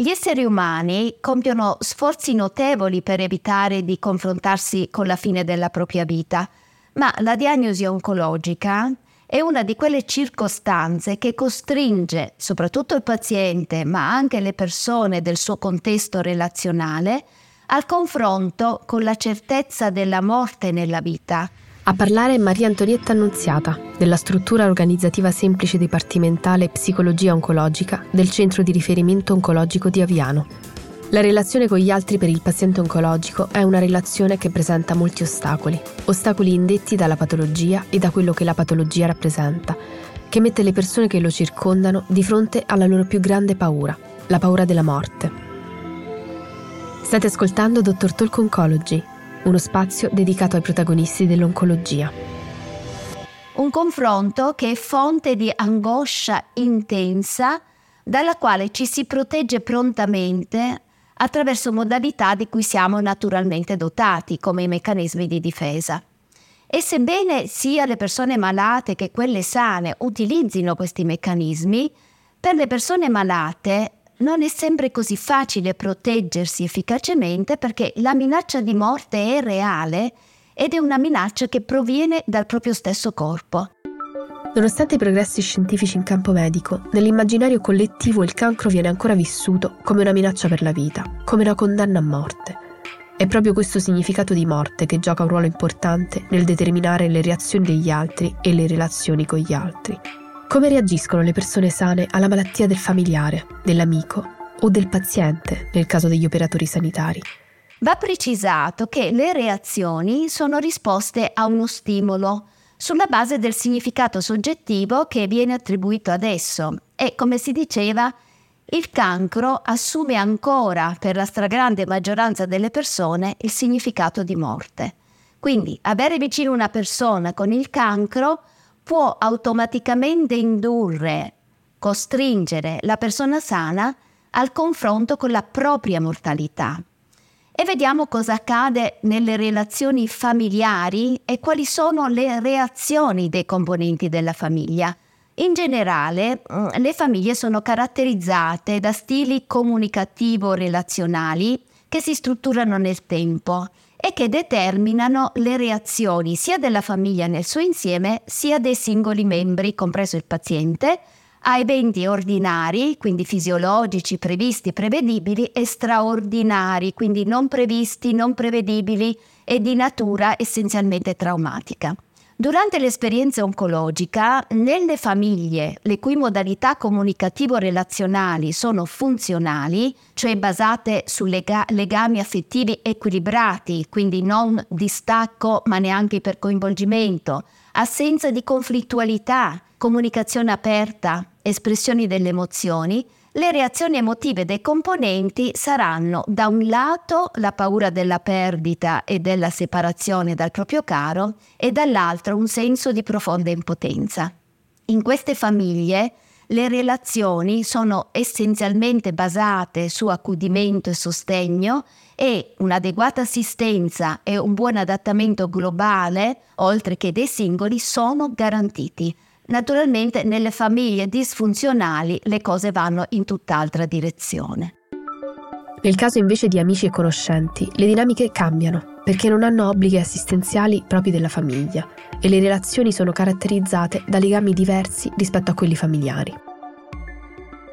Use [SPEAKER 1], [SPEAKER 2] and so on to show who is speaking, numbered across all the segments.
[SPEAKER 1] Gli esseri umani compiono sforzi notevoli per evitare di confrontarsi con la fine della propria vita, ma la diagnosi oncologica è una di quelle circostanze che costringe soprattutto il paziente, ma anche le persone del suo contesto relazionale, al confronto con la certezza della morte nella vita.
[SPEAKER 2] A parlare è Maria Antonietta Annunziata, della struttura organizzativa semplice dipartimentale Psicologia Oncologica del Centro di Riferimento Oncologico di Aviano. La relazione con gli altri per il paziente oncologico è una relazione che presenta molti ostacoli, ostacoli indetti dalla patologia e da quello che la patologia rappresenta, che mette le persone che lo circondano di fronte alla loro più grande paura, la paura della morte. State ascoltando Dottor Talk Oncology, uno spazio dedicato ai protagonisti dell'oncologia.
[SPEAKER 1] Un confronto che è fonte di angoscia intensa dalla quale ci si protegge prontamente attraverso modalità di cui siamo naturalmente dotati come i meccanismi di difesa. E sebbene sia le persone malate che quelle sane utilizzino questi meccanismi, per le persone malate non è sempre così facile proteggersi efficacemente perché la minaccia di morte è reale ed è una minaccia che proviene dal proprio stesso corpo.
[SPEAKER 2] Nonostante i progressi scientifici in campo medico, nell'immaginario collettivo il cancro viene ancora vissuto come una minaccia per la vita, come una condanna a morte. È proprio questo significato di morte che gioca un ruolo importante nel determinare le reazioni degli altri e le relazioni con gli altri. Come reagiscono le persone sane alla malattia del familiare, dell'amico o del paziente nel caso degli operatori sanitari?
[SPEAKER 1] Va precisato che le reazioni sono risposte a uno stimolo sulla base del significato soggettivo che viene attribuito ad esso e, come si diceva, il cancro assume ancora per la stragrande maggioranza delle persone il significato di morte. Quindi avere vicino una persona con il cancro può automaticamente indurre, costringere la persona sana al confronto con la propria mortalità e vediamo cosa accade nelle relazioni familiari e quali sono le reazioni dei componenti della famiglia. In generale, mm, le famiglie sono caratterizzate da stili comunicativo-relazionali che si strutturano nel tempo e che determinano le reazioni sia della famiglia nel suo insieme sia dei singoli membri, compreso il paziente, a eventi ordinari, quindi fisiologici, previsti, prevedibili, e straordinari, quindi non previsti, non prevedibili e di natura essenzialmente traumatica. Durante l'esperienza oncologica, nelle famiglie le cui modalità comunicativo-relazionali sono funzionali, cioè basate su lega- legami affettivi equilibrati, quindi non distacco ma neanche ipercoinvolgimento, assenza di conflittualità, comunicazione aperta, espressioni delle emozioni, le reazioni emotive dei componenti saranno da un lato la paura della perdita e della separazione dal proprio caro e dall'altro un senso di profonda impotenza. In queste famiglie le relazioni sono essenzialmente basate su accudimento e sostegno e un'adeguata assistenza e un buon adattamento globale, oltre che dei singoli, sono garantiti. Naturalmente nelle famiglie disfunzionali le cose vanno in tutt'altra direzione.
[SPEAKER 2] Nel caso invece di amici e conoscenti, le dinamiche cambiano perché non hanno obblighi assistenziali propri della famiglia e le relazioni sono caratterizzate da legami diversi rispetto a quelli familiari.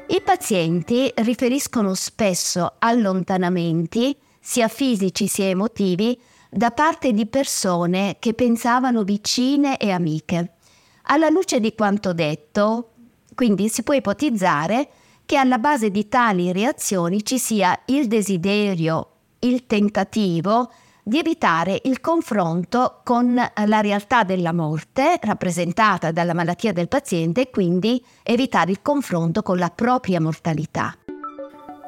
[SPEAKER 1] I pazienti riferiscono spesso allontanamenti, sia fisici sia emotivi, da parte di persone che pensavano vicine e amiche. Alla luce di quanto detto, quindi si può ipotizzare che alla base di tali reazioni ci sia il desiderio, il tentativo di evitare il confronto con la realtà della morte rappresentata dalla malattia del paziente e quindi evitare il confronto con la propria mortalità.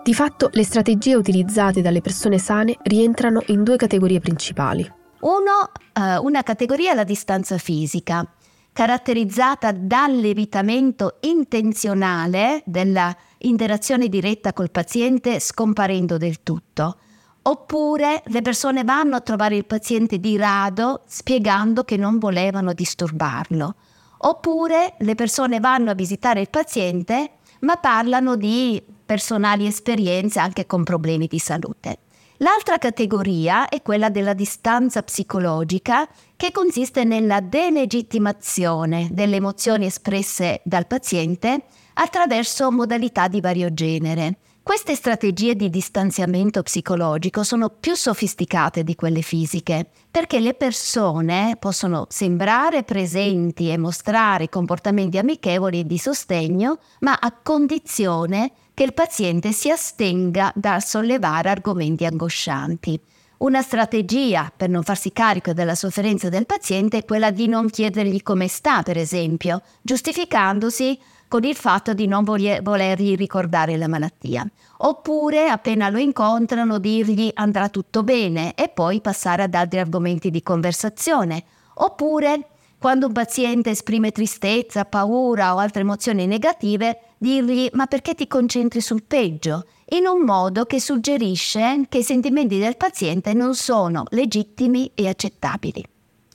[SPEAKER 2] Di fatto le strategie utilizzate dalle persone sane rientrano in due categorie principali.
[SPEAKER 1] Uno, eh, una categoria è la distanza fisica, caratterizzata dall'evitamento intenzionale della interazione diretta col paziente scomparendo del tutto. Oppure le persone vanno a trovare il paziente di rado spiegando che non volevano disturbarlo. Oppure le persone vanno a visitare il paziente ma parlano di personali esperienze anche con problemi di salute. L'altra categoria è quella della distanza psicologica che consiste nella delegittimazione delle emozioni espresse dal paziente attraverso modalità di vario genere. Queste strategie di distanziamento psicologico sono più sofisticate di quelle fisiche, perché le persone possono sembrare presenti e mostrare comportamenti amichevoli e di sostegno, ma a condizione che il paziente si astenga dal sollevare argomenti angoscianti. Una strategia per non farsi carico della sofferenza del paziente è quella di non chiedergli come sta, per esempio, giustificandosi con il fatto di non volergli ricordare la malattia. Oppure, appena lo incontrano, dirgli andrà tutto bene e poi passare ad altri argomenti di conversazione. Oppure, quando un paziente esprime tristezza, paura o altre emozioni negative, dirgli ma perché ti concentri sul peggio? In un modo che suggerisce che i sentimenti del paziente non sono legittimi e accettabili.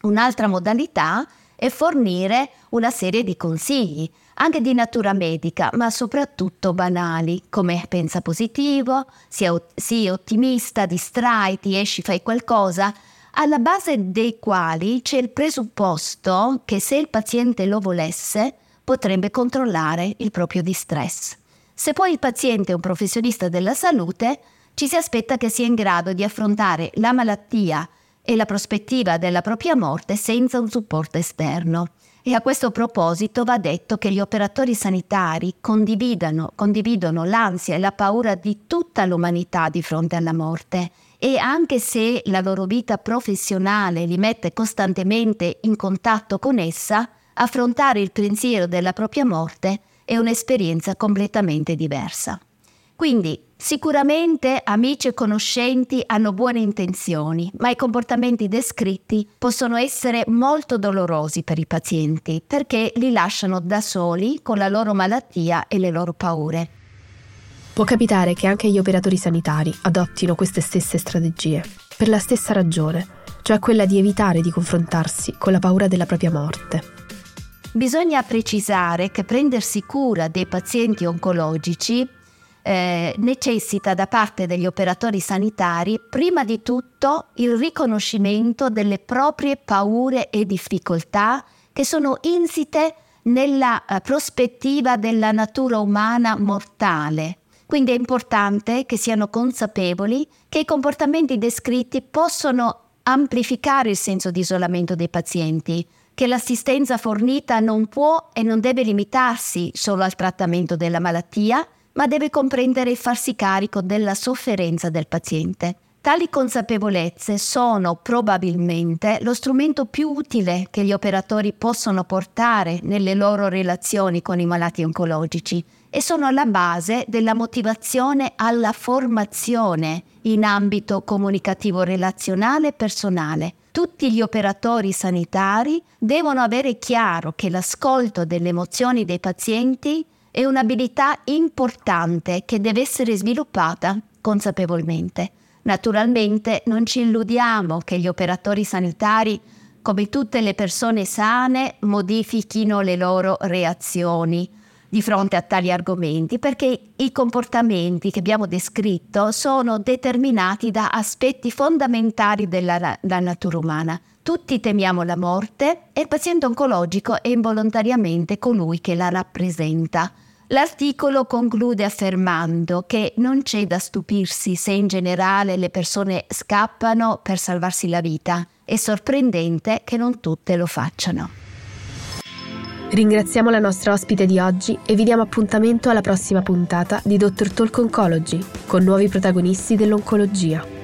[SPEAKER 1] Un'altra modalità è fornire una serie di consigli, anche di natura medica, ma soprattutto banali, come pensa positivo, sii ottimista, distraiti, esci, fai qualcosa, alla base dei quali c'è il presupposto che se il paziente lo volesse potrebbe controllare il proprio distress. Se poi il paziente è un professionista della salute, ci si aspetta che sia in grado di affrontare la malattia e la prospettiva della propria morte senza un supporto esterno. E a questo proposito va detto che gli operatori sanitari condividono, l'ansia e la paura di tutta l'umanità di fronte alla morte e anche se la loro vita professionale li mette costantemente in contatto con essa, affrontare il pensiero della propria morte è un'esperienza completamente diversa. Quindi sicuramente amici e conoscenti hanno buone intenzioni, ma i comportamenti descritti possono essere molto dolorosi per i pazienti perché li lasciano da soli con la loro malattia e le loro paure.
[SPEAKER 2] Può capitare che anche gli operatori sanitari adottino queste stesse strategie, per la stessa ragione, cioè quella di evitare di confrontarsi con la paura della propria morte.
[SPEAKER 1] Bisogna precisare che prendersi cura dei pazienti oncologici eh, necessita da parte degli operatori sanitari prima di tutto il riconoscimento delle proprie paure e difficoltà che sono insite nella uh, prospettiva della natura umana mortale. Quindi è importante che siano consapevoli che i comportamenti descritti possono amplificare il senso di isolamento dei pazienti, che l'assistenza fornita non può e non deve limitarsi solo al trattamento della malattia, ma deve comprendere e farsi carico della sofferenza del paziente. Tali consapevolezze sono probabilmente lo strumento più utile che gli operatori possono portare nelle loro relazioni con i malati oncologici e sono alla base della motivazione alla formazione in ambito comunicativo relazionale e personale tutti gli operatori sanitari devono avere chiaro che l'ascolto delle emozioni dei pazienti è un'abilità importante che deve essere sviluppata consapevolmente. Naturalmente non ci illudiamo che gli operatori sanitari, come tutte le persone sane, modifichino le loro reazioni di fronte a tali argomenti, perché i comportamenti che abbiamo descritto sono determinati da aspetti fondamentali della, della natura umana. Tutti temiamo la morte e il paziente oncologico è involontariamente colui che la rappresenta. L'articolo conclude affermando che non c'è da stupirsi se in generale le persone scappano per salvarsi la vita. È sorprendente che non tutte lo facciano.
[SPEAKER 2] Ringraziamo la nostra ospite di oggi e vi diamo appuntamento alla prossima puntata di Dr. Talk Oncology con nuovi protagonisti dell'oncologia.